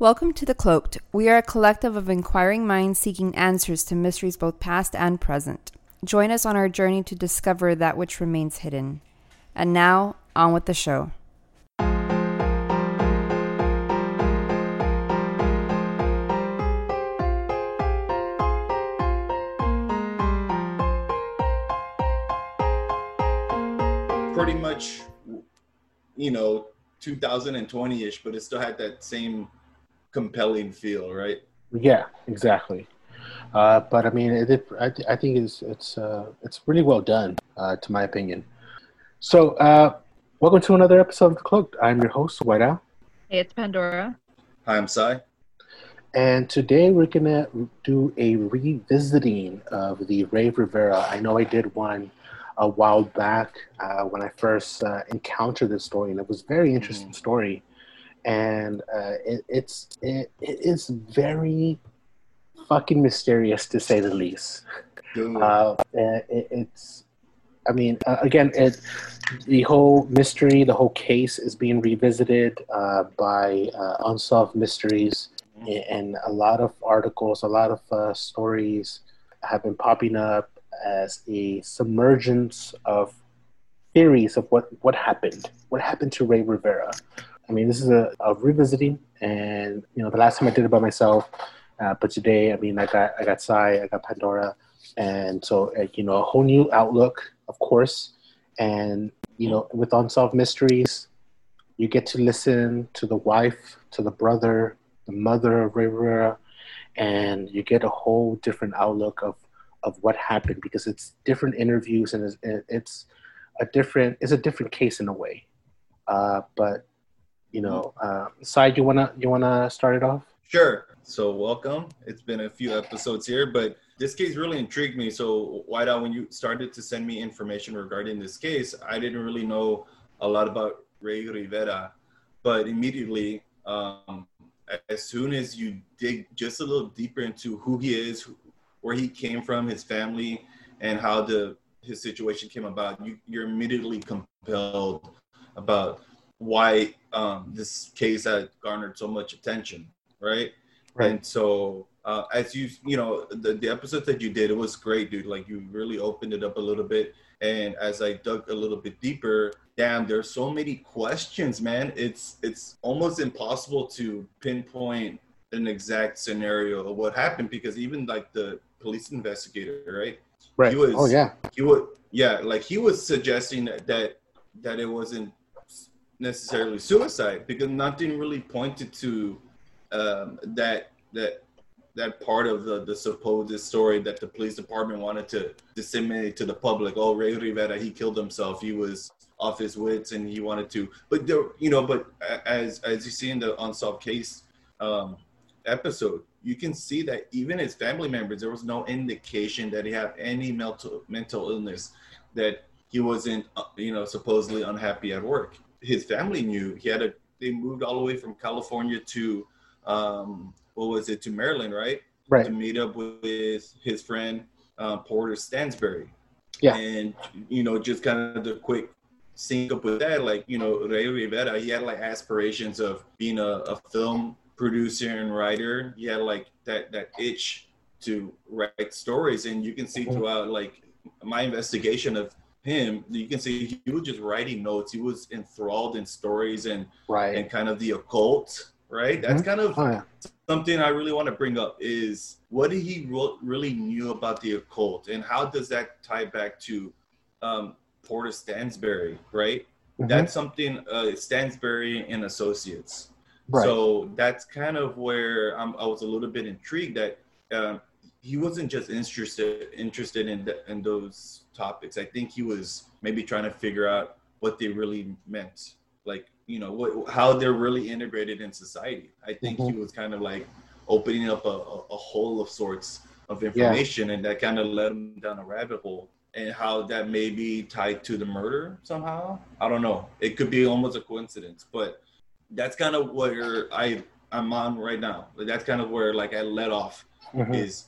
Welcome to The Cloaked. We are a collective of inquiring minds seeking answers to mysteries both past and present. Join us on our journey to discover that which remains hidden. And now, on with the show. pretty much, you know, 2020 ish, but it still had that same compelling feel, right? Yeah, exactly. Uh, but I mean, it, it, I, I think it's it's uh, it's really well done, uh, to my opinion. So, uh, welcome to another episode of the Cloaked. I'm your host, White Owl, Hey, it's Pandora. Hi, I'm Sai. and today we're gonna do a revisiting of the Rey Rivera. I know I did one a while back uh, when I first uh, encountered this story, and it was a very interesting story. And uh, it, it's it, it is very fucking mysterious to say the least. Uh, it, it's, I mean, uh, again, it the whole mystery, the whole case is being revisited uh, by uh, Unsolved Mysteries, and a lot of articles, a lot of uh, stories have been popping up as a submergence of theories of what what happened, what happened to Rey Rivera. I mean, this is a, a revisiting, and you know, the last time I did it by myself, uh, but today, I mean, I got I got Sai, I got Pandora, and so uh, you know, a whole new outlook, of course, and you know, with unsolved mysteries, you get to listen to the wife, to the brother, the mother of Rivera, and you get a whole different outlook of of what happened because it's different interviews and it's, it's a different it's a different case in a way. Uh, but you know, uh, Sai, you wanna you wanna start it off? Sure. So welcome. It's been a few episodes here, but this case really intrigued me. So White Owl, when you started to send me information regarding this case, I didn't really know a lot about Rey Rivera, but immediately, um, as soon as you dig just a little deeper into who he is, where he came from, his family, and how the his situation came about, you, you're immediately compelled about why um, this case had garnered so much attention, right? Right. And so, uh, as you you know, the the episode that you did, it was great, dude. Like you really opened it up a little bit. And as I dug a little bit deeper, damn, there's so many questions, man. It's it's almost impossible to pinpoint an exact scenario of what happened because even like the police investigator, right? Right. He was- oh yeah. He would, yeah, like he was suggesting that that, that it wasn't necessarily suicide because nothing really pointed to um, that that that part of the, the supposed story that the police department wanted to disseminate to the public. Oh, Rey Rivera, he killed himself. He was off his wits and he wanted to. But there, you know, but as as you see in the unsolved case um, episode, you can see that even his family members, there was no indication that he had any mental mental illness, that he wasn't, uh, you know, supposedly unhappy at work. His family knew he had a. They moved all the way from California to, um, what was it, to Maryland, right? Right. To meet up with his friend uh, Porter Stansberry. Yeah. And you know, just kind of the quick sync up with that, like you know, Rey Rivera, he had like aspirations of being a, a film producer and writer. He had like that that itch to write stories, and you can see Mhm. throughout like my investigation of him, you can see he was just writing notes. He was enthralled in stories and Right. and kind of the occult, right? That's kind of Oh yeah. something I really want to bring up is what did he really knew about the occult, and how does that tie back to um, Porter Stansberry, right? Mhm. That's something uh, Stansberry and Associates. right. So that's kind of where I'm, I was a little bit intrigued that um, he wasn't just interested interested in the, in those topics. I think he was maybe trying to figure out what they really meant, like you know what how they're really integrated in society. I think he was kind of like opening up a, a, hole of sorts of information, and that kind of led him down a rabbit hole. And how that may be tied to the murder somehow. I don't know. It could be almost a coincidence, but that's kind of where I I'm on right now. That's kind of where like I let off Mhm. is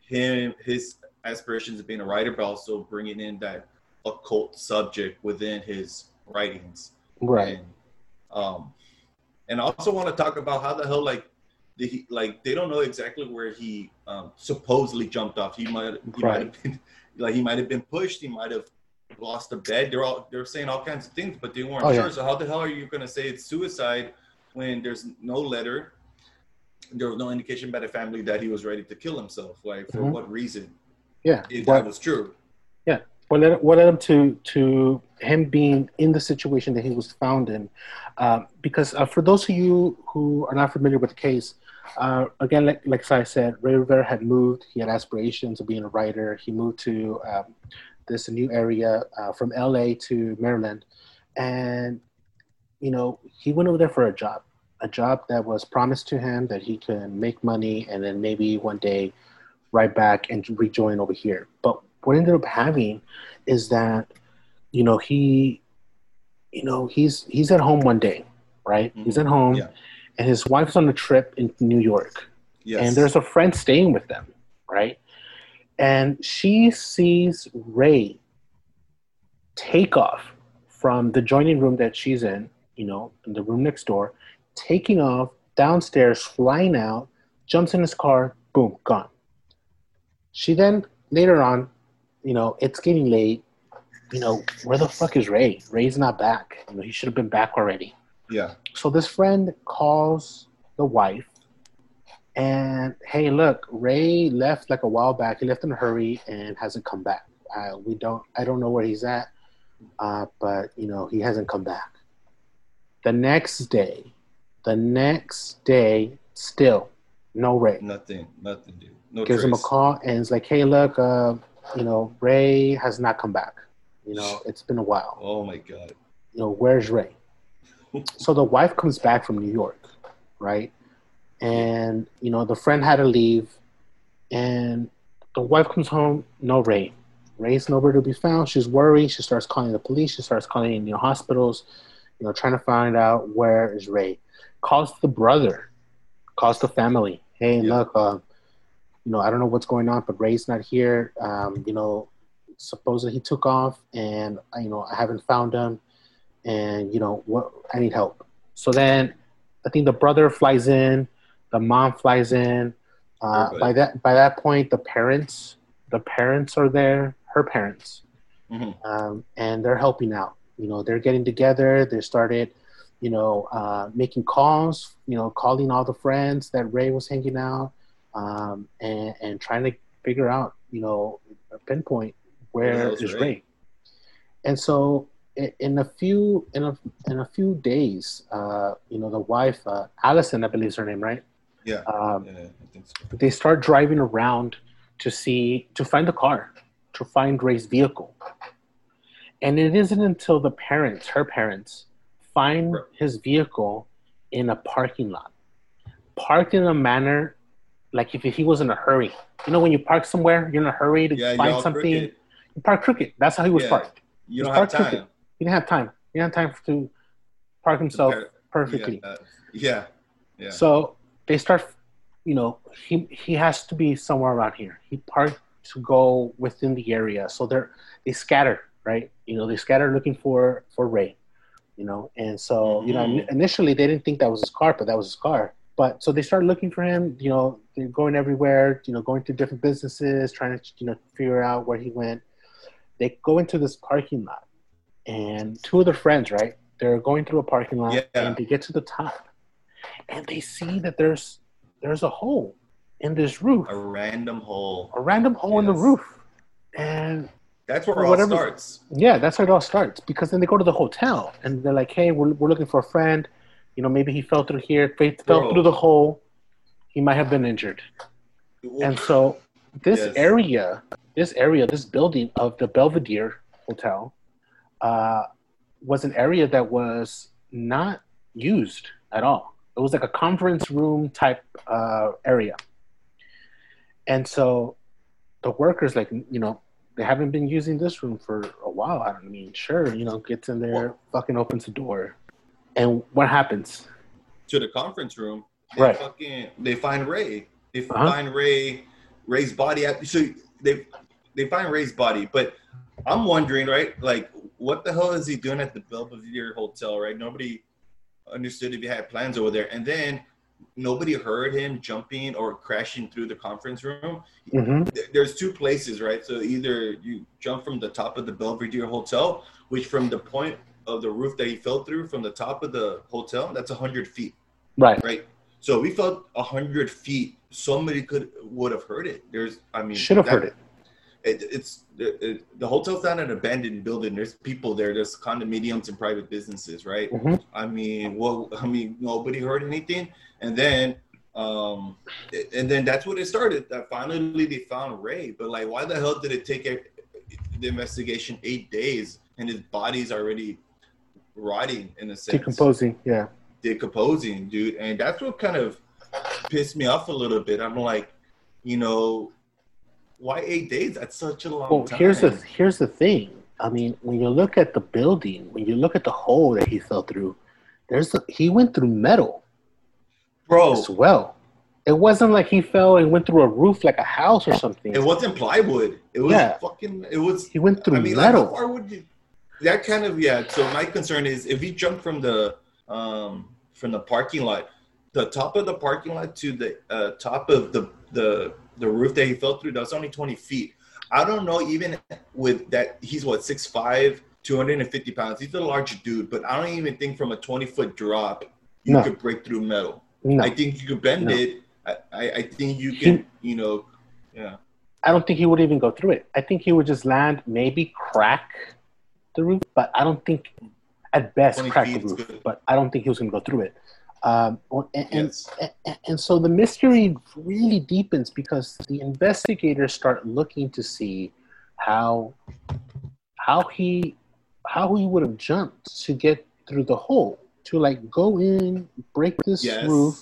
him his aspirations of being a writer, but also bringing in that occult subject within his writings. Right. And, um, and I also want to talk about how the hell like he, like they don't know exactly where he um, supposedly jumped off. He might he Right. might have been like he might have been pushed. He might have lost a bed. They're all they're saying all kinds of things, but they weren't Oh, yeah. sure. So how the hell are you going to say it's suicide when there's no letter? There was no indication by the family that he was ready to kill himself. Like for Mhm. what reason? Yeah. If What- that was true. what led, what led him to to him being in the situation that he was found in um, because uh, for those of you who are not familiar with the case uh, again like, like i said rey rivera had moved he had aspirations of being a writer he moved to um, this new area uh, from la to maryland and you know he went over there for a job a job that was promised to him that he could make money and then maybe one day right back and rejoin over here but what ended up having is that you know he you know he's he's at home one day right Mhm. he's at home Yeah. and his wife's on a trip in new york Yes. and there's a friend staying with them right and she sees ray take off from the joining room that she's in you know in the room next door taking off downstairs flying out jumps in his car boom gone she then later on you know it's getting late you know where the fuck is ray ray's not back you know he should have been back already yeah. so this friend calls the wife and hey, look, Ray left like a while back. He left in a hurry and hasn't come back. Uh, we don't. I don't know where he's at, uh, but you know he hasn't come back. The next day, the next day, still no Ray. Nothing. Nothing, dude. No Gives him a call and it's like, hey, look, uh, you know Ray has not come back. You know it's been a while. Oh my god. you know, where's Ray? so the wife comes back from New York, right? And, you know, the friend had to leave. And the wife comes home, no Ray. Ray's nowhere to be found. She's worried. She starts calling the police. She starts calling, you know, hospitals, you know, trying to find out where is Ray. Calls the brother, calls the family. Hey, Yeah. look, uh, you know, I don't know what's going on, but Ray's not here. Um, you know, supposedly he took off, and uh, you know, I haven't found him. And you know what i need help. So then i think the brother flies in the mom flies in. Uh, by that by that point the parents the parents are there her parents. Mhm. um, and they're helping out. You know they're getting together. They started you know uh, making calls you know calling all the friends that ray was hanging out um, and, and trying to figure out you know pinpoint Where is Ray? ray and so in a few in a in a few days, uh, you know, the wife, uh, Allison, I believe is her name, right? Yeah. Um, yeah. So. they start driving around to see to find the car, to find Ray's vehicle, and it isn't until the parents, her parents, find his vehicle in a parking lot, parked in a manner like if he was in a hurry. You know, when you park somewhere, you're in a hurry to Yeah, find something. crooked. You park crooked. That's how he was Yeah. parked. You don't have parked crooked. He didn't have time. He didn't have time to park himself perfectly. Yeah. uh, yeah. yeah. So they start, you know, he he has to be somewhere around here. He parked to go within the area. So they're they scatter, right? You know, they scatter looking for for Ray. You know, and so you know Mhm. initially they didn't think that was his car, but that was his car. But so they started looking for him. You know, they're going everywhere. You know, going to different businesses, trying to you know figure out where he went. They go into this parking lot, and two of their friends, right? They're going through a parking lot, Yeah. and they get to the top, and they see that there's there's a hole in this roof, a random hole. a random hole in the roof, and That's where it all starts. yeah, that's where it all starts. Because then they go to the hotel, and they're like, "Hey, we're we're looking for a friend. You know, maybe he fell through here, fell through the hole. He might have been injured." And so this Yes. area, this area, this building of the Belvedere Hotel, uh, was an area that was not used at all. It was like a conference room type uh, area. And so the workers, like, you know, they haven't been using this room for a while. I don't mean, sure, you know, gets in there, fucking opens the door. And what happens? to the conference room. They Right. Fucking, they find Ray. They Uh-huh. find Ray. Ray's body. at- So they they find Ray's body, but I'm wondering, right? Like, what the hell is he doing at the Belvedere Hotel? Right? Nobody understood if he had plans over there. And then nobody heard him jumping or crashing through the conference room. hmm There's two places, right? So either you jump from the top of the Belvedere Hotel, which from the point of the roof that he fell through, from the top of the hotel, that's 100 feet, Right. right? So we felt 100 feet. Somebody could would have heard it. There's, I mean, Should have heard it. It, it's it, it- the hotel's not an abandoned building. There's people there. There's condominiums and private businesses, right? Mhm. I mean, well, I mean, nobody heard anything, and then, um, and then that's what it started. That finally they found Ray, but like, why the hell did it take a, the investigation eight days and his body's already rotting in a sense, Decomposing. Yeah. decomposing, dude? And that's what kind of pissed me off a little bit. I'm like, you know, why eight days? That's such a long Well, time. here's the here's the thing. I mean, when you look at the building, when you look at the hole that he fell through, there's a, he went through metal bro. as well. It wasn't like he fell and went through a roof like a house or something. It wasn't plywood. It was Yeah. fucking. It was. he went through I mean, like, metal. how far would you? That kind of yeah. So my concern is if he jumped from the um from the parking lot, the top of the parking lot to the uh, top of the the the roof that he fell through, that's only twenty feet. I don't know even with that he's what six five, two hundred and fifty pounds. He's a large dude, but I don't even think from a twenty foot drop you No. could break through metal. no, I think you could bend No. it. I, I, think you He- can, you know, yeah. I don't think he would even go through it. I think he would just land, maybe crack the roof, but I don't think, at best, crack the roof. But I don't think he was going to go through it. Um, and, and, Yes. and, and so the mystery really deepens because the investigators start looking to see how how he how he would have jumped to get through the hole to like go in, break this Yes. roof,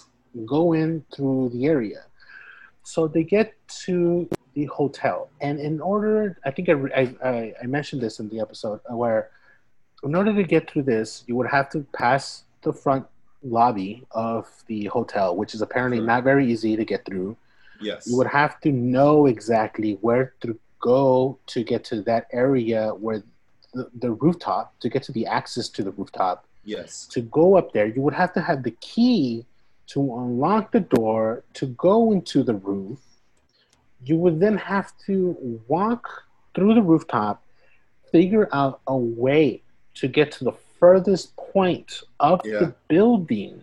go in through the area. So they get to the hotel, and in order, I think I, I, I- mentioned this in the episode where, in order to get through this, you would have to pass the front lobby of the hotel, which is apparently Sure. not very easy to get through. Yes. You would have to know exactly where to go to get to that area where the, the rooftop, to get to the access to the rooftop yes. to go up there, you would have to have the key to unlock the door to go into the roof. You would then have to walk through the rooftop, figure out a way to get to the furthest point of Yeah. the building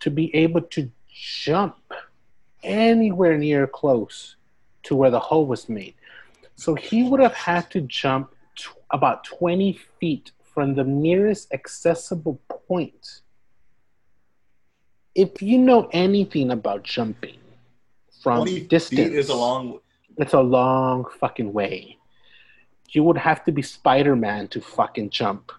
to be able to jump anywhere near close to where the hole was made. So he would have had to jump t- about 20 feet from the nearest accessible point. If you know anything about jumping from 20 distance, is a long. it's a long fucking way. You would have to be Spider Man to fucking jump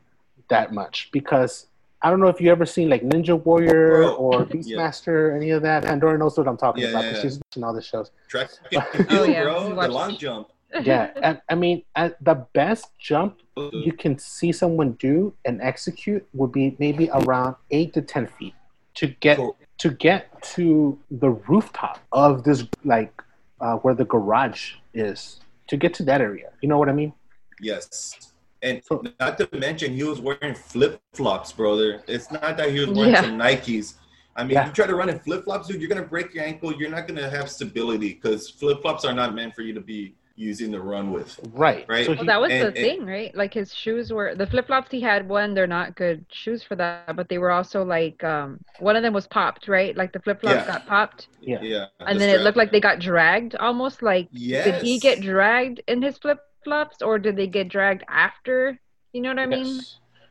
that much because I don't know if you ever seen like Ninja Warrior Bro, or yeah. Beastmaster, any of that. Pandora knows what I'm talking Yeah, about yeah, because yeah. she's watching all the shows. Track Oh, yeah, bro. The long jump. Yeah, and, I mean, at the best jump you can see someone do and execute would be maybe around eight to ten feet to get Cool. to get to the rooftop of this like uh, where the garage is to get to that area. You know what I mean? Yes. And not to mention, he was wearing flip flops, brother. It's not that he was wearing Yeah. some Nikes. I mean, Yeah. you try to run in flip flops, dude, you're gonna break your ankle. You're not gonna have stability because flip flops are not meant for you to be using to run with. Right. Right. So Well, he, that was and- the and- thing, right? Like his shoes were the flip flops he had. One, they're not good shoes for that, but they were also like um one of them was popped, right? Like the flip flops Yeah. got popped, Yeah. Yeah. and the then it looked like they got dragged, almost like Yes. did he get dragged in his flip flops, or did they get dragged after? You know what I mean?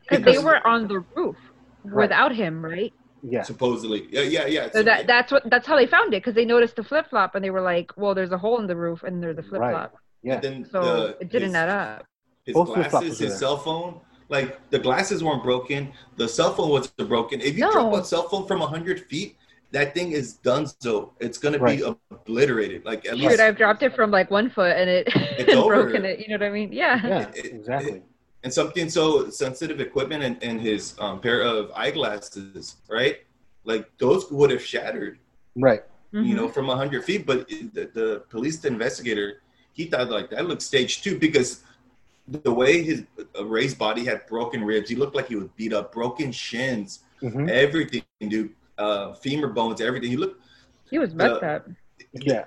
Because they were on the roof Right. without him, right? Yeah. supposedly? Yeah, yeah, yeah. So that that's what that's how they found it because they noticed the flip flop and they were like, well, there's a hole in the roof and there's a flip flop, Yeah. And then so the- it didn't his- add up. His Both glasses, his cell phone, like the glasses weren't broken. The cell phone wasn't broken. If you No. drop a cell phone from hundred feet, that thing is done. So it's gonna be obliterated. Like at Shoot, least I've dropped it from like one foot and it It's over. broken it. You know what I mean? Yeah. Yeah. It- it- Exactly. and something so sensitive equipment and, and his um, pair of eyeglasses, right? Like those would have shattered, Right. you Mhm. know, from hundred feet. But the, the police investigator, he thought like that looked stage two because the way his uh, Ray's body had broken ribs, he looked like he was beat up, broken shins, hmm everything, dude. Uh, femur bones, everything. He looked He was messed up. Yeah.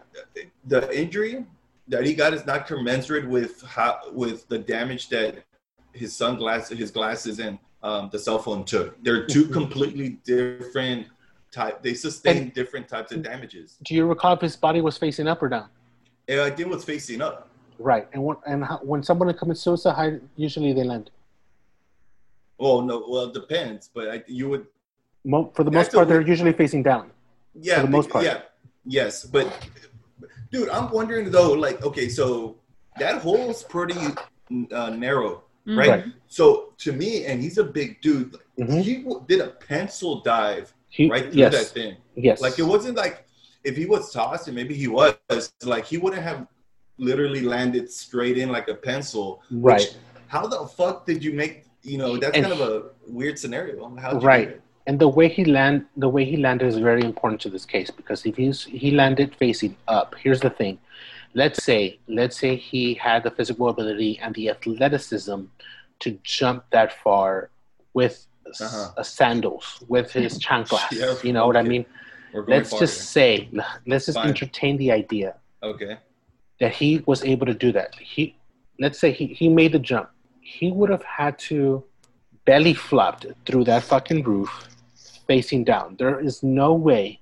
the injury that he got is not commensurate with how with the damage that his sunglasses, his glasses, and um, the cell phone took. They're two completely different type. They sustain And- different types of damages. Do you recall if his body was facing up or down? And I think it was facing up. Right. And when and how, when someone commits suicide, how usually they land. Well, no, well, it depends, but I, you would, Mo- for the That's most part, they're usually facing down. yeah, For the most part. yeah, yes, but dude, I'm wondering though, like, okay, so that hole's pretty uh, narrow, Mm. right? Right. So to me, and he's a big dude. Like, Mhm. He w- did a pencil dive He, right through yes. that thing. Yes. Like it wasn't like if he was tossed, and maybe he was, like he wouldn't have literally landed straight in like a pencil. right. Which, how the fuck did you make? You know, that's And kind of a weird scenario. How'd you do Right. And the way he land, the way he landed is very important to this case because if he's he landed facing up, here's the thing. Let's say, let's say he had the physical ability and the athleticism to jump that far with Uh-huh. uh, sandals, with his chanclas. Yeah, you know what I mean? Let's just say, let's just Fine. entertain the idea okay. that he was able to do that. He, let's say he, he made the jump. He would have had to belly flopped through that fucking roof facing down. There is no way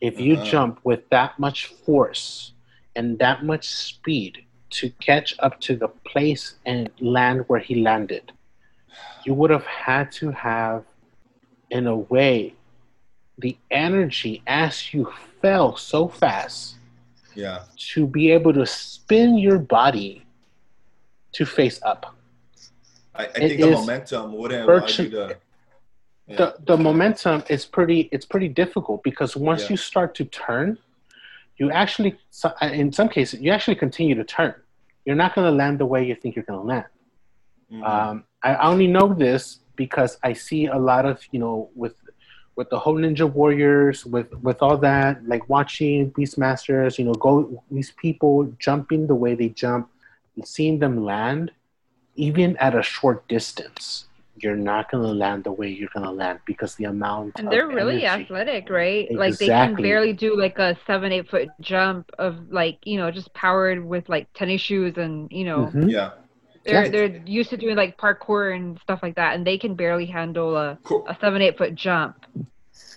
if you Uh-huh. jump with that much force and that much speed to catch up to the place and land where he landed. You would have had to have, in a way, the energy as you fell so fast Yeah. to be able to spin your body to face up. I, I It think the momentum wouldn't allow virtu- you to. Yeah. The the momentum is pretty it's pretty difficult because once Yeah. you start to turn, you actually in some cases you actually continue to turn. You're not going to land the way you think you're going to land. Mhm. Um, I only know this because I see a lot of you know with with the whole Ninja Warriors, with with all that, like watching Beastmasters, you know, go these people jumping the way they jump, and seeing them land, even at a short distance, you're not gonna land the way you're gonna land because the amount And they're really energy. athletic, right? Like they can barely do like a seven, eight foot jump of like, you know, just powered with like tennis shoes and you know Mhm. yeah. they're Yeah. they're used to doing like parkour and stuff like that and they can barely handle a, Cool. a seven, eight foot jump.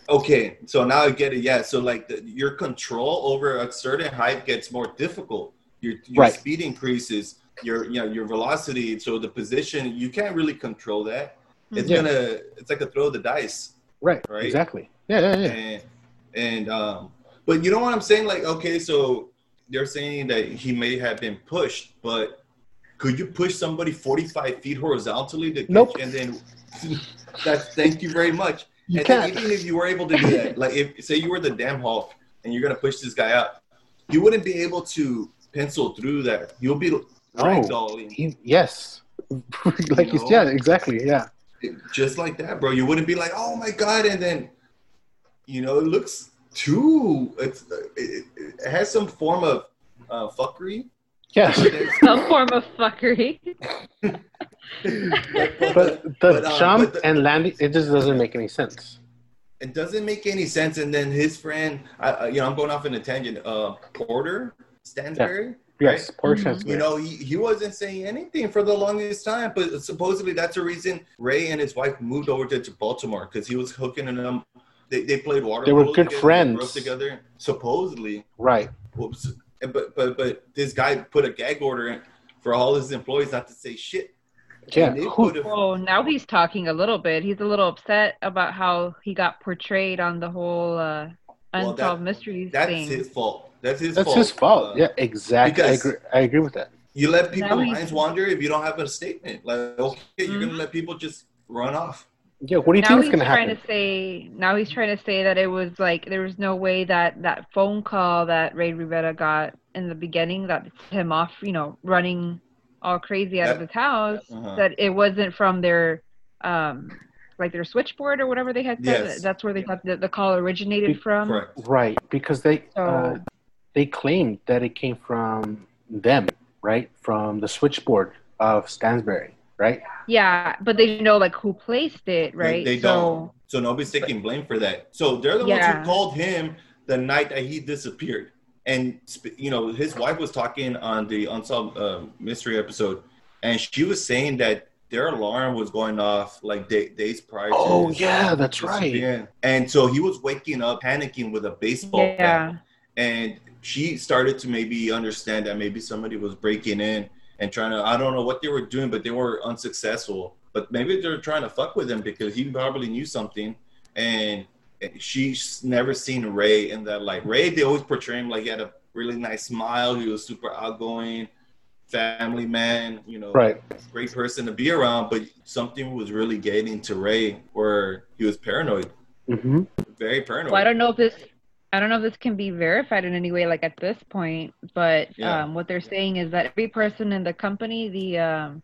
Okay, so now I get it. Yeah, so like the, your control over a certain height gets more difficult. Your your Right. speed increases. Your you know your velocity. So the position you can't really control that. It's Yeah. gonna. It's like a throw of the dice. Right, Right. exactly. Yeah, yeah, yeah. and and um but you know what i'm saying like okay so they're saying that he may have been pushed but could you push somebody 45 feet horizontally to Nope. and then that's thank you very much You and can't. even if you were able to do that like if say you were the damn hulk and you're gonna push this guy up you wouldn't be able to pencil through that you'll be ragdolling He- yes, like You he's know? yeah, exactly, yeah. just like that, bro. You wouldn't be like, "Oh my god!" And then, you know, it looks too. It's it, it has some form of uh, fuckery. Yes. But there's- Some form of fuckery. but, but the but, um, jump but the- and landing it just doesn't make any sense it doesn't make any sense. And then his friend, I, I- you know, I'm going off in a tangent. Uh, Porter Stansberry. Yes poor Mhm. You know, he, he wasn't saying anything for the longest time, but supposedly that's the reason Ray and his wife moved over to, to Baltimore because he was hooking them. They, they played water. They were good together, friends. grew up together. Supposedly, right Whoops. But but but this guy put a gag order in for all his employees not to say shit. yeah And they who, put a- Oh, now he's talking a little bit. He's a little upset about how he got portrayed on the whole uh, Well, unsolved that- mysteries that's thing. his fault. That's his that's fault. his fault Uh, yeah exactly I because- agree, I agree with that You let people's Now he's- minds wander if you don't have a statement. Like, okay, you're gonna Mhm. let people just run off. yeah what do you now think is going to trying happen to say now he's trying to say that it was like there was no way that that phone call that Rey Rivera got in the beginning that set him off, you know, running all crazy out of his house. Uh-huh. That it wasn't from their um like their switchboard or whatever they had said. Yes. That's where they thought the, the call originated Be- from. Correct. right because they So- uh, they claimed that it came from them right from the switchboard of stansberry right Yeah, but they know like who placed it, right? They, so don't. So nobody's taking blame for that. So they're the ones who called him the night that he disappeared. And you know, his wife was talking on the unsolved uh, mystery episode, and she was saying that their alarm was going off like day, days prior. to Oh, yeah, that's right. disappearing. And so he was waking up, panicking with a baseball bat and she started to maybe understand that maybe somebody was breaking in and trying to i don't know what they were doing but they were unsuccessful. But maybe they're trying to fuck with him because he probably knew something and she's never seen ray in that light. Ray they always portray him like he had a really nice smile. He was super outgoing family man you know Right. great person to be around but something was really getting to ray where he was paranoid. Hmm very paranoid. Well, I don't know if this I don't know if this can be verified in any way like at this point, but Yeah. um, what they're saying is that every person in the company, the um,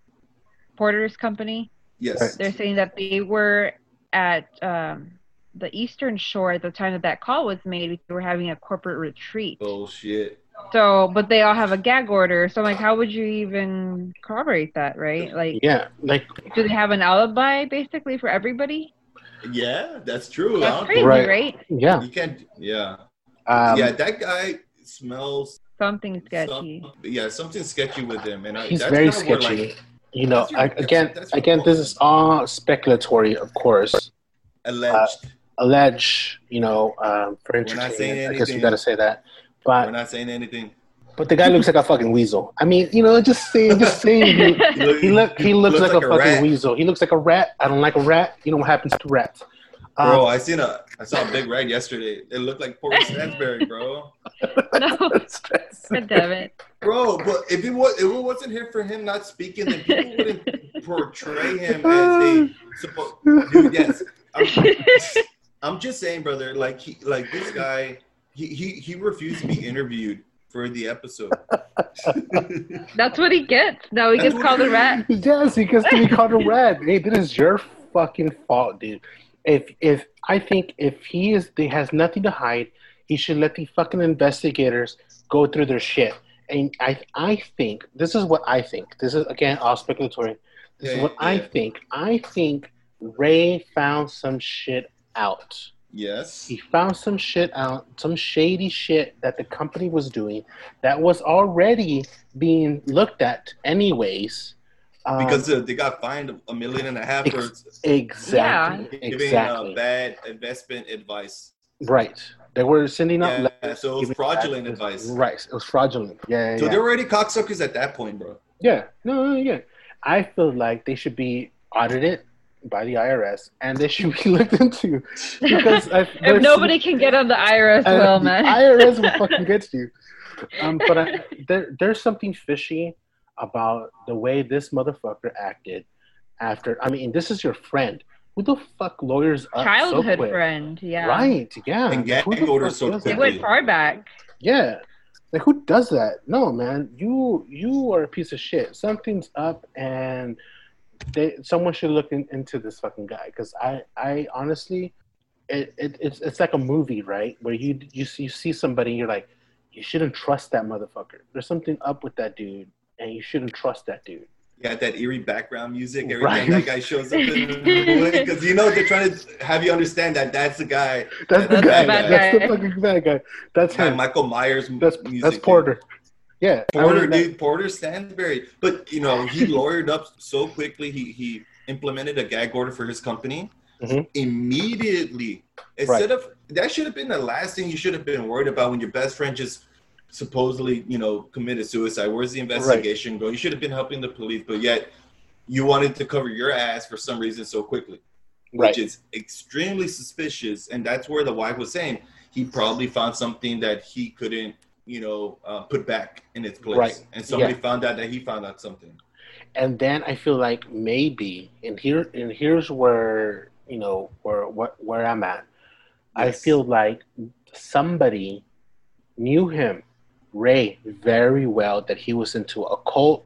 Porter's company, yes they're saying that they were at um, the Eastern Shore at the time that that call was made. They were having a corporate retreat. bullshit So, but they all have a gag order. So, I'm like, how would you even corroborate that, right? Like, Yeah, like do they have an alibi basically for everybody? Yeah that's true That's don't- crazy, Right. right? yeah, You can't. Yeah. um, yeah. That guy smells. Something sketchy. Some, yeah, something sketchy with him, and I, he's that's very sketchy. like, you know, your- I, again, that's your again, this is all speculatory, of course. alleged. Allege, you know, um, for We're not saying entertainment. I guess we anything. got to say that. But We're not saying anything. But the guy looks like a fucking weasel. I mean, you know, just saying, just saying. He, look- he look he looks, like, a, fucking rat. weasel. He looks like a rat. I don't like a rat. You know what happens to rats? Um, Bro, I seen a. I saw a big rat yesterday. It looked like Porter Stansberry, bro. no, God damn it. Bro, but if it was, if it wasn't here for him not speaking, then people wouldn't portray him as they supposed. Dude, yes. I'm, I'm just saying, brother. Like he, like this guy, he he he refused to be interviewed for the episode. That's what he gets. No, he That's gets what called a rat. yes, he gets to be called a rat. Hey, this is your fucking fault, dude. If if I think if he is, he has nothing to hide, he should let the fucking investigators go through their shit. And I I think this is what I think. This is again all speculatory. This is Yeah, what I think. I think Ray found some shit out. Yes. He found some shit out, some shady shit that the company was doing that was already being looked at anyways. Um, Because uh, they got fined a million and a half for exactly, giving exactly, uh, bad investment advice. right. They were sending out Yeah, letters so it was fraudulent bad- advice. Right, it was fraudulent. Yeah, So yeah, they're already cocksuckers at that point, bro. yeah. No, no, yeah. I feel like they should be audited by the IRS and they should be looked into because If nobody can get on the IRS, Uh, well, the man. IRS will fucking get to you. Um, but I, there, there's something fishy about the way this motherfucker acted after. I mean, this is your friend. Who the fuck lawyers up so Childhood quick? friend, yeah. Right? Yeah. And Like, who the orders fuck so does They that? quickly. went far back. Yeah. Like who does that? No, man. You you are a piece of shit. Something's up, and they someone should look in, into this fucking guy because I I honestly, it, it it's it's like a movie, right? Where you you see, you see somebody, and you're like, you shouldn't trust that motherfucker. There's something up with that dude, and you shouldn't trust that dude. You got that eerie background music every Right. time that guy shows up in the movie because you know they're trying to have you understand that that's the guy. That's the That's guy. the That's the fucking bad guy. That's That him. Michael Myers m- That's music. that's dude. Porter. Yeah, I Porter, mean, dude, Porter Stansberry. But you know, he lawyered up so quickly. He he implemented a gag order for his company Mhm. immediately. Instead of that, should have been the last thing you should have been worried about when your best friend just supposedly, you know, committed suicide. Where's the investigation going? You should have been helping the police, but yet you wanted to cover your ass for some reason so quickly, which is extremely suspicious. And that's where the wife was saying he probably found something that he couldn't, you know, uh, put back in its place. Right. And somebody Yeah. found out that he found out something. and then I feel like maybe, and here and here's where you know where what where I'm at. I feel like somebody knew him, Ray, very well. That he was into occult,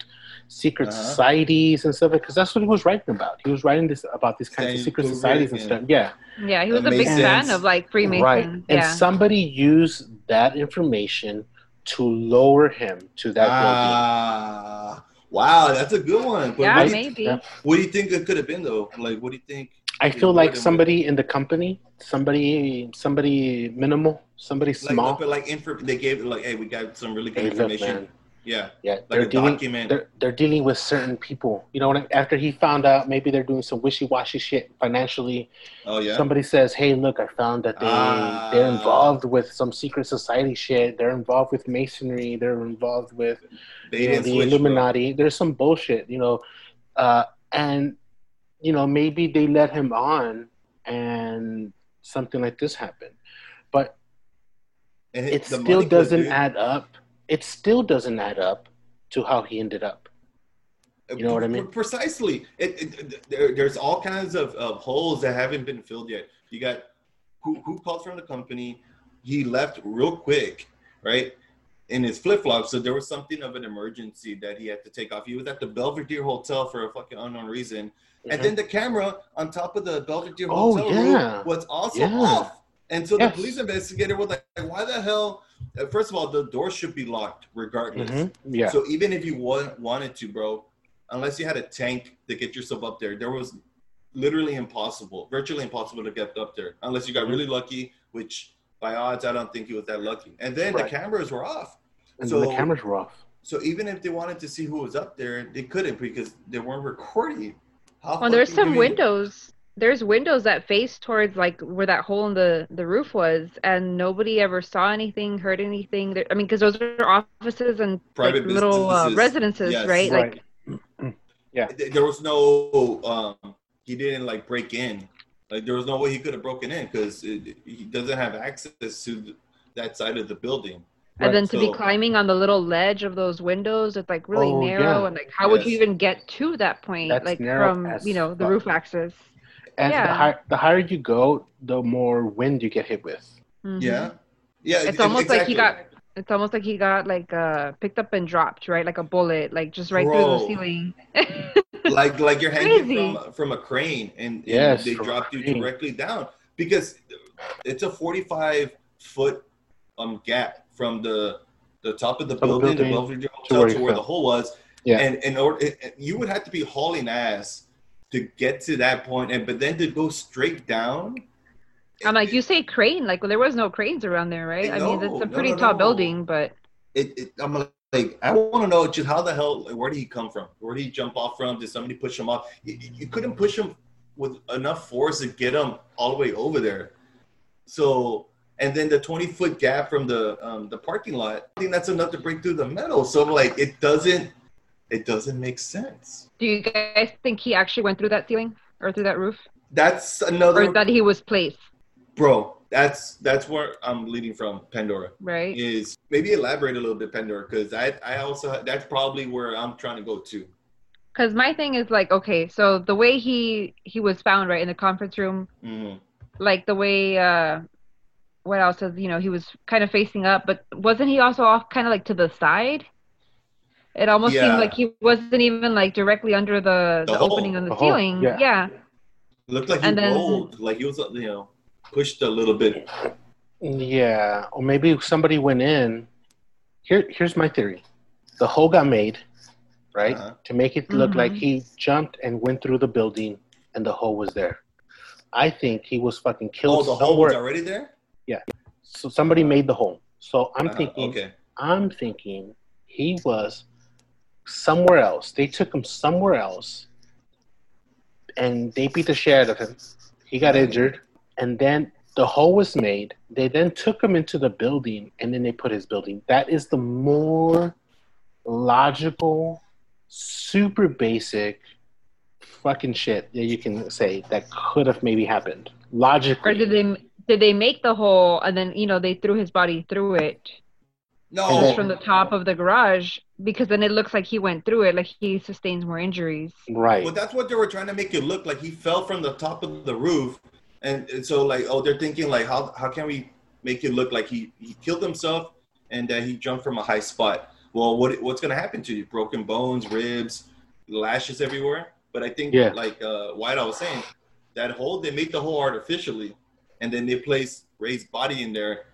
secret Uh-huh. societies and stuff. Because that's what he was writing about. He was writing this about these kinds of secret societies and and- stuff. Yeah, Yeah, he was That a big makes fan of like Freemasons. right. And Yeah. somebody used that information to lower him to that building. Ah, wow, that's a good one. But yeah, what, do you, maybe. yeah. what do you think it could have been though? Like, what do you think? I feel like and would- somebody in the company, somebody, somebody minimal, somebody like, small. but like info, they gave like, hey, we got some really good Hey, information. man. Yeah, Yeah, like they're dealing. document. They're, they're dealing with certain people. You know, what I- after he found out, maybe they're doing some wishy-washy shit financially. Oh yeah. Somebody says, "Hey, look, I found that they Ah. they're involved with some secret society shit. They're involved with masonry. They're involved with you know, the switch, bro. Illuminati. There's some bullshit, you know, uh, and you know maybe they let him on, and something like this happened, but it the still doesn't add up. It still doesn't add up to how he ended up. you know what I mean? Precisely. It, it, there, there's all kinds of, of holes that haven't been filled yet. You got who, who called from the company. He left real quick, right? In his flip flops. So there was something of an emergency that he had to take off. He was at the Belvedere Hotel for a fucking unknown reason. And then the camera on top of the Belvedere Mm-hmm. Oh, Hotel yeah. was also Yeah. off. And so Yes. the police investigator was like, why the hell? Uh, First of all, the door should be locked regardless. Mhm. Yeah. So even if you wa- wanted to, bro, unless you had a tank to get yourself up there, there was literally impossible, virtually impossible to get up there, unless you got Mhm. really lucky. Which, by odds, I don't think he was that lucky. And then Right. the cameras were off. and so- the cameras were off. So even if they wanted to see who was up there, they couldn't because they weren't recording. How Well, there's some do you- windows. There's windows that face towards like where that hole in the the roof was, and nobody ever saw anything, heard anything. There- I mean, because those are offices and Private like, little uh, residences, Yes. right? Like, Th- There was no. Um, he didn't like break in. Like there was no way he could have broken in because he doesn't have access to th- that side of the building. Right, and then to be climbing on the little ledge of those windows, it's like really Oh, narrow, yeah. and like, how would you even get to that point? That's like from you know the fuck. roof access. And the, Yeah. high, the higher you go, the more wind you get hit with. Mhm. Yeah, yeah. It's e- almost like he got. It's almost like he got like uh picked up and dropped, right? Like a bullet, like just right through the ceiling. like like you're hanging Crazy. from from a crane and, and Yes, they dropped you directly down because it's a 45 foot um gap from the the top of the From the building, the building Belvedere to Hotel where to where the hole was. Yeah. And in order, it, it- you would have to be hauling ass to get to that point, and but then to go straight down. I'm like, you say crane, like well, there was no cranes around there, right? I mean, it's a pretty no, tall no. building, but it, it I'm like, I want to know just how the hell, like, where did he come from? Where did he jump off from? Did somebody push him off? You, you couldn't push him with enough force to get him all the way over there. So, and then the 20 foot gap from the um, the parking lot, I think that's enough to break through the metal. So, like, it doesn't, it doesn't make sense. do you guys think he actually went through that ceiling or through that roof, That's another, or that he was placed, bro. That's that's where I'm leading from. Pandora. right? is maybe elaborate a little bit, Pandora, because I I also that's probably where I'm trying to go to. Because my thing is like, okay, so the way he he was found, right, in the conference room, Mhm. like the way uh what else is you know he was kind of facing up but wasn't he also off kind of like to the side it almost Yeah. seemed like he wasn't even like directly under the, The the, hole. opening on the, The hole, ceiling yeah. yeah Looked like he And then- rolled, like he was you know pushed a little bit. Yeah, or maybe somebody went in. Here, here's my theory: the hole got made, right, Uh-huh. to make it look Mhm. like he jumped and went through the building, and the hole was there. I think he was fucking killed. Oh, killed the hole was already there. Yeah. So somebody made the hole. So I'm Uh-huh, thinking, Okay. I'm thinking he was somewhere else. They took him somewhere else, and they beat the shit out of him. He got injured, and then the hole was made. They then took him into the building, and then they put his building. That is the more logical, super basic fucking shit that you can say that could have maybe happened logically. or did they did they make the hole and then you know they threw his body through it No, And just from the top of the garage because then it looks like he went through it like he sustains more injuries right? well, that's what they were trying to make it look like. He fell from the top of the roof, and, and so like, oh, they're thinking like, how how can we make it look like he he killed himself and that he jumped from a high spot? Well, what what's gonna happen to you? Broken bones, ribs, lashes everywhere. But I think, Yeah. like uh, White, I was saying, that hole they made the hole artificially, and then they placed Ray's body in there.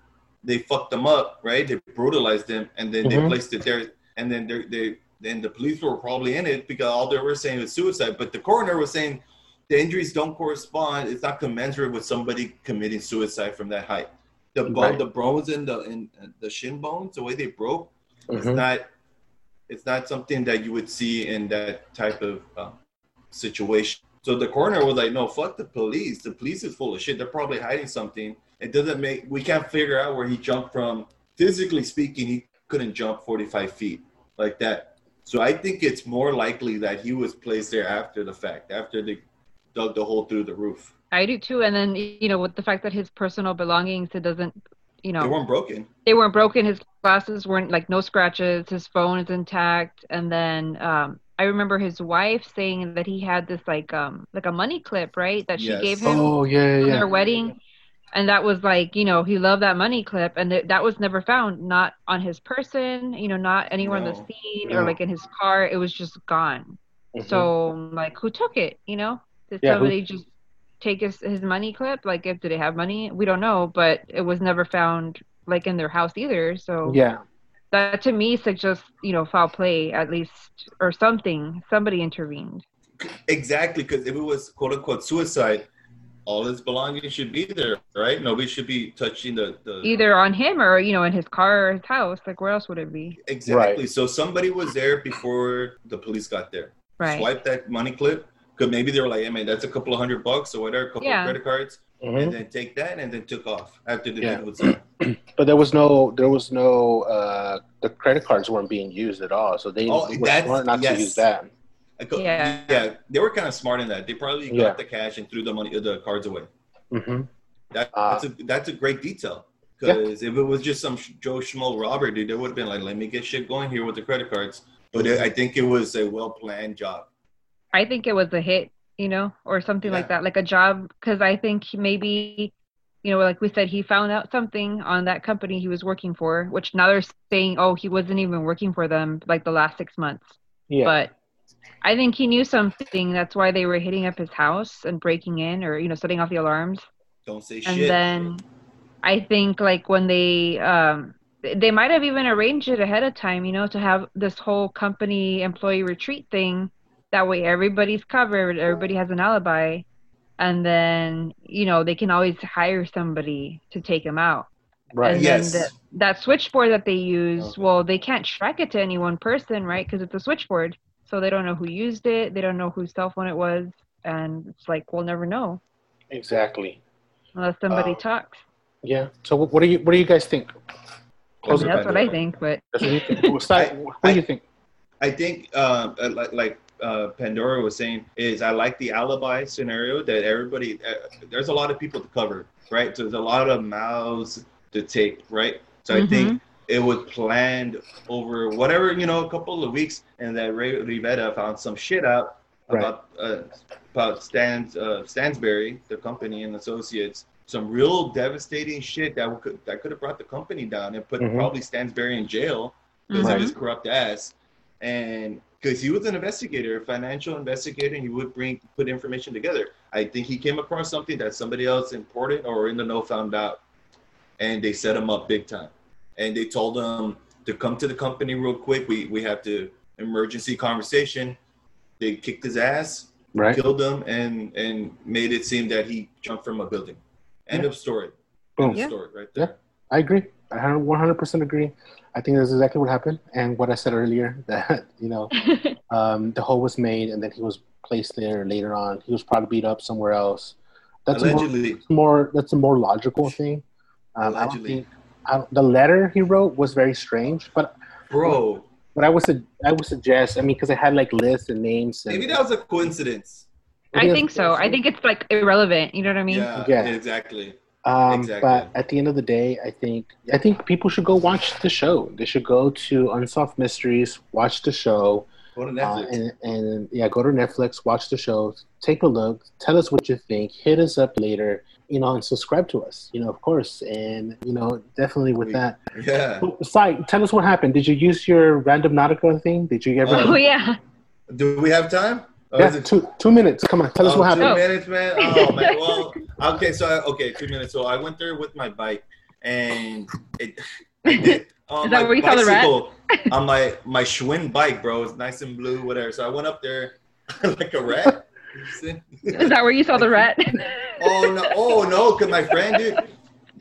They fucked them up, right? They brutalized them, and then they Mhm. placed it there. And then they they then the police were probably in it because all they were saying was suicide. But the coroner was saying the injuries don't correspond. It's not commensurate with somebody committing suicide from that height. The bone, Right. the bones in the in the shin bones, the way they broke, it's Mhm. not it's not something that you would see in that type of um, situation. So the coroner was like, "No, fuck the police. The police is full of shit. They're probably hiding something. It doesn't make. We can't figure out where he jumped from. Physically speaking, he couldn't jump 45 feet like that. So I think it's more likely that he was placed there after the fact, after they dug the hole through the roof. I do too. And then you know, with the fact that his personal belongings, it doesn't, you know, They weren't broken. they weren't broken. His glasses weren't like no scratches. His phone is intact. And then um, I remember his wife saying that he had this like um like a money clip, right? That she Yes. gave him Oh yeah, on yeah. their wedding. And that was like, you know, he loved that money clip, and th- that was never found, not on his person, you know, not anywhere in No. the scene No. or like in his car. It was just gone. Mhm. So, like, who took it? You know, did Yeah, who- somebody just take his his money clip? Like, if did they have money? We don't know, but it was never found like in their house either. So yeah, that to me suggests you know foul play at least or something. Somebody intervened. Exactly, because if it was quote unquote suicide, all his belongings should be there, right? Nobody should be touching the, the Either on him or you know in his car or his house. Like where else would it be? exactly. So somebody was there before the police got there. Right. Swipe that money clip. Because maybe they were like, "Hey man, that's a couple of hundred bucks or whatever, a couple Yeah. of credit cards," Mhm. and then take that and then took off after the Yeah. was done. but there was no, there was no, uh, the credit cards weren't being used at all, so they Oh, were that's- smart not yes. to use that. I Yeah. yeah, they were kind of smart in that. They probably Yeah. got the cash and threw the money, the cards away. hmm That, Uh, that's a that's a great detail. Yeah. Because if it was just some Joe Schmo robber, dude, they would have been like, "Let me get shit going here with the credit cards." But it, I think it was a well planned job. I think it was a hit, you know, or something like that, like a job. Because I think maybe, you know, like we said, he found out something on that company he was working for, which now they're saying, oh, he wasn't even working for them like the last six months. Yeah, But I think he knew something. That's why they were hitting up his house and breaking in, or you know, setting off the alarms. Don't say And shit. And then I think like when they um they might have even arranged it ahead of time, you know, to have this whole company employee retreat thing. That way everybody's covered, everybody has an alibi, and then you know they can always hire somebody to take him out. right. And Yes. then the, that switchboard that they use, Okay. well, they can't track it to any one person, right? Because it's a switchboard, so they don't know who used it, they don't know whose cell phone it was, and it's like we'll never know Exactly. unless somebody Oh. talks. Yeah. So what what do you what do you guys think? I mean, that's what I think, but That's what you think. We'll start- what do you think? I think, uh, uh, like, like uh, Pandora was saying, is I like the alibi scenario that everybody, uh, there's a lot of people to cover, right? So there's a lot of mouths to take, right? So I think it was planned over whatever, you know, a couple of weeks, and that Rey Rivera found some shit out Right. about uh, about Stans uh, Stansberry, the company and associates. Some real devastating shit that could that could have brought the company down and put Mhm. probably Stansberry in jail because Right. of his corrupt ass and because he was an investigator, a financial investigator, and he would bring put information together. I think he came across something that somebody else important or in the know found out, and they set him up big time. And they told him to come to the company real quick. We we have to emergency conversation. They kicked his ass, Right. killed him, and and made it seem that he jumped from a building. End of story. Boom. End of Yeah. story right there. I agree. I 100% agree. I think that's exactly what happened. And what I said earlier that, you know, um, the hole was made and then he was placed there later on. He was probably beat up somewhere else. That's a more, more that's a more logical thing. Um, I don't think I don't, the letter he wrote was very strange, but bro. but I would su- I would suggest I mean because I had like lists and names. And, Maybe that was a coincidence. I think so. I think it's like irrelevant. You know what I mean? Yeah, Yeah. exactly. Um, Exactly. But at the end of the day, I think I think people should go watch the show. They should go to Unsolved Mysteries, watch the show, Go to uh, Netflix. and, and yeah, go to Netflix, watch the show, take a look, tell us what you think, hit us up later, you know, and subscribe to us, you know, of course, and you know, definitely with We- that. yeah. Oh, Sai, tell us what happened. Did you use your Randonautica thing? Did you ever? Oh yeah. Do we have time? Or yeah, is it- two two minutes. Come on, tell us Oh, what two happened. minutes, man. Oh man. Well, okay. So I, okay, two minutes. So I went there with my bike, and it. I did. On Is that my where you saw the rat? Bicycle, on my my Schwinn bike, bro. It's nice and blue, whatever. So I went up there like a rat. Is that where you saw the rat? oh no! Oh no! Cause my friend, dude.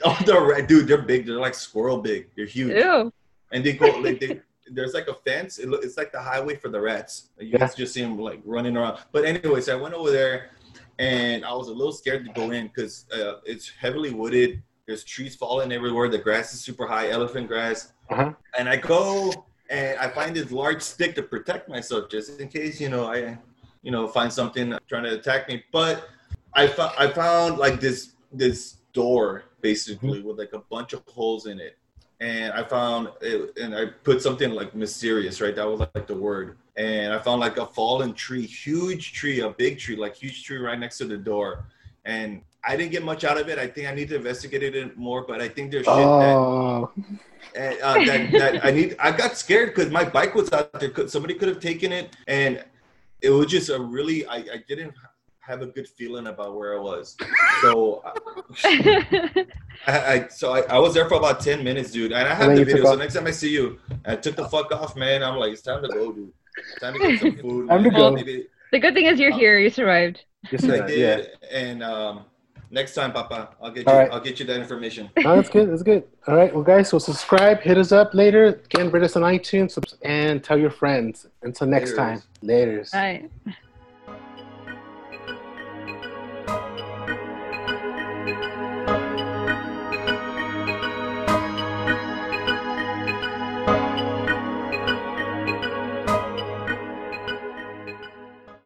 Oh, the rat, dude. They're big. They're like squirrel big. They're huge. Ew. And they go. Like, they, there's like a fence. It, it's like the highway for the rats. You yeah. just see them like running around. But anyways, I went over there, and I was a little scared to go in because uh, it's heavily wooded. There's trees falling everywhere. The grass is super high, elephant grass. Uh-huh. And I go and I find this large stick to protect myself, just in case you know I, you know, find something trying to attack me. But I found I found like this this door basically mm-hmm. with like a bunch of holes in it and I found it, and I put something like mysterious, right? That was like the word. And I found like a fallen tree, huge tree, a big tree, like huge tree right next to the door. And I didn't get much out of it. I think I need to investigate it more, but I think there's shit oh. that, uh, that, that I need. I got scared because my bike was out there. Somebody could have taken it, and it was just a really. I, I didn't have a good feeling about where I was. So, I, I so I, I, was there for about ten minutes, dude, and I have the video. So next time I see you, I took the fuck off, man. I'm like, it's time to go, dude. It's time to get some food. Time to go. Maybe, the good thing is you're here. You survived. Yes, I did. Yeah. And um, next time, Papa, I'll get you. Right. I'll get you that information. Oh, that's good. That's good. All right. Well, guys, so subscribe. Hit us up later. Again, rate us on iTunes and tell your friends. Until next Laters. time. Later. All right.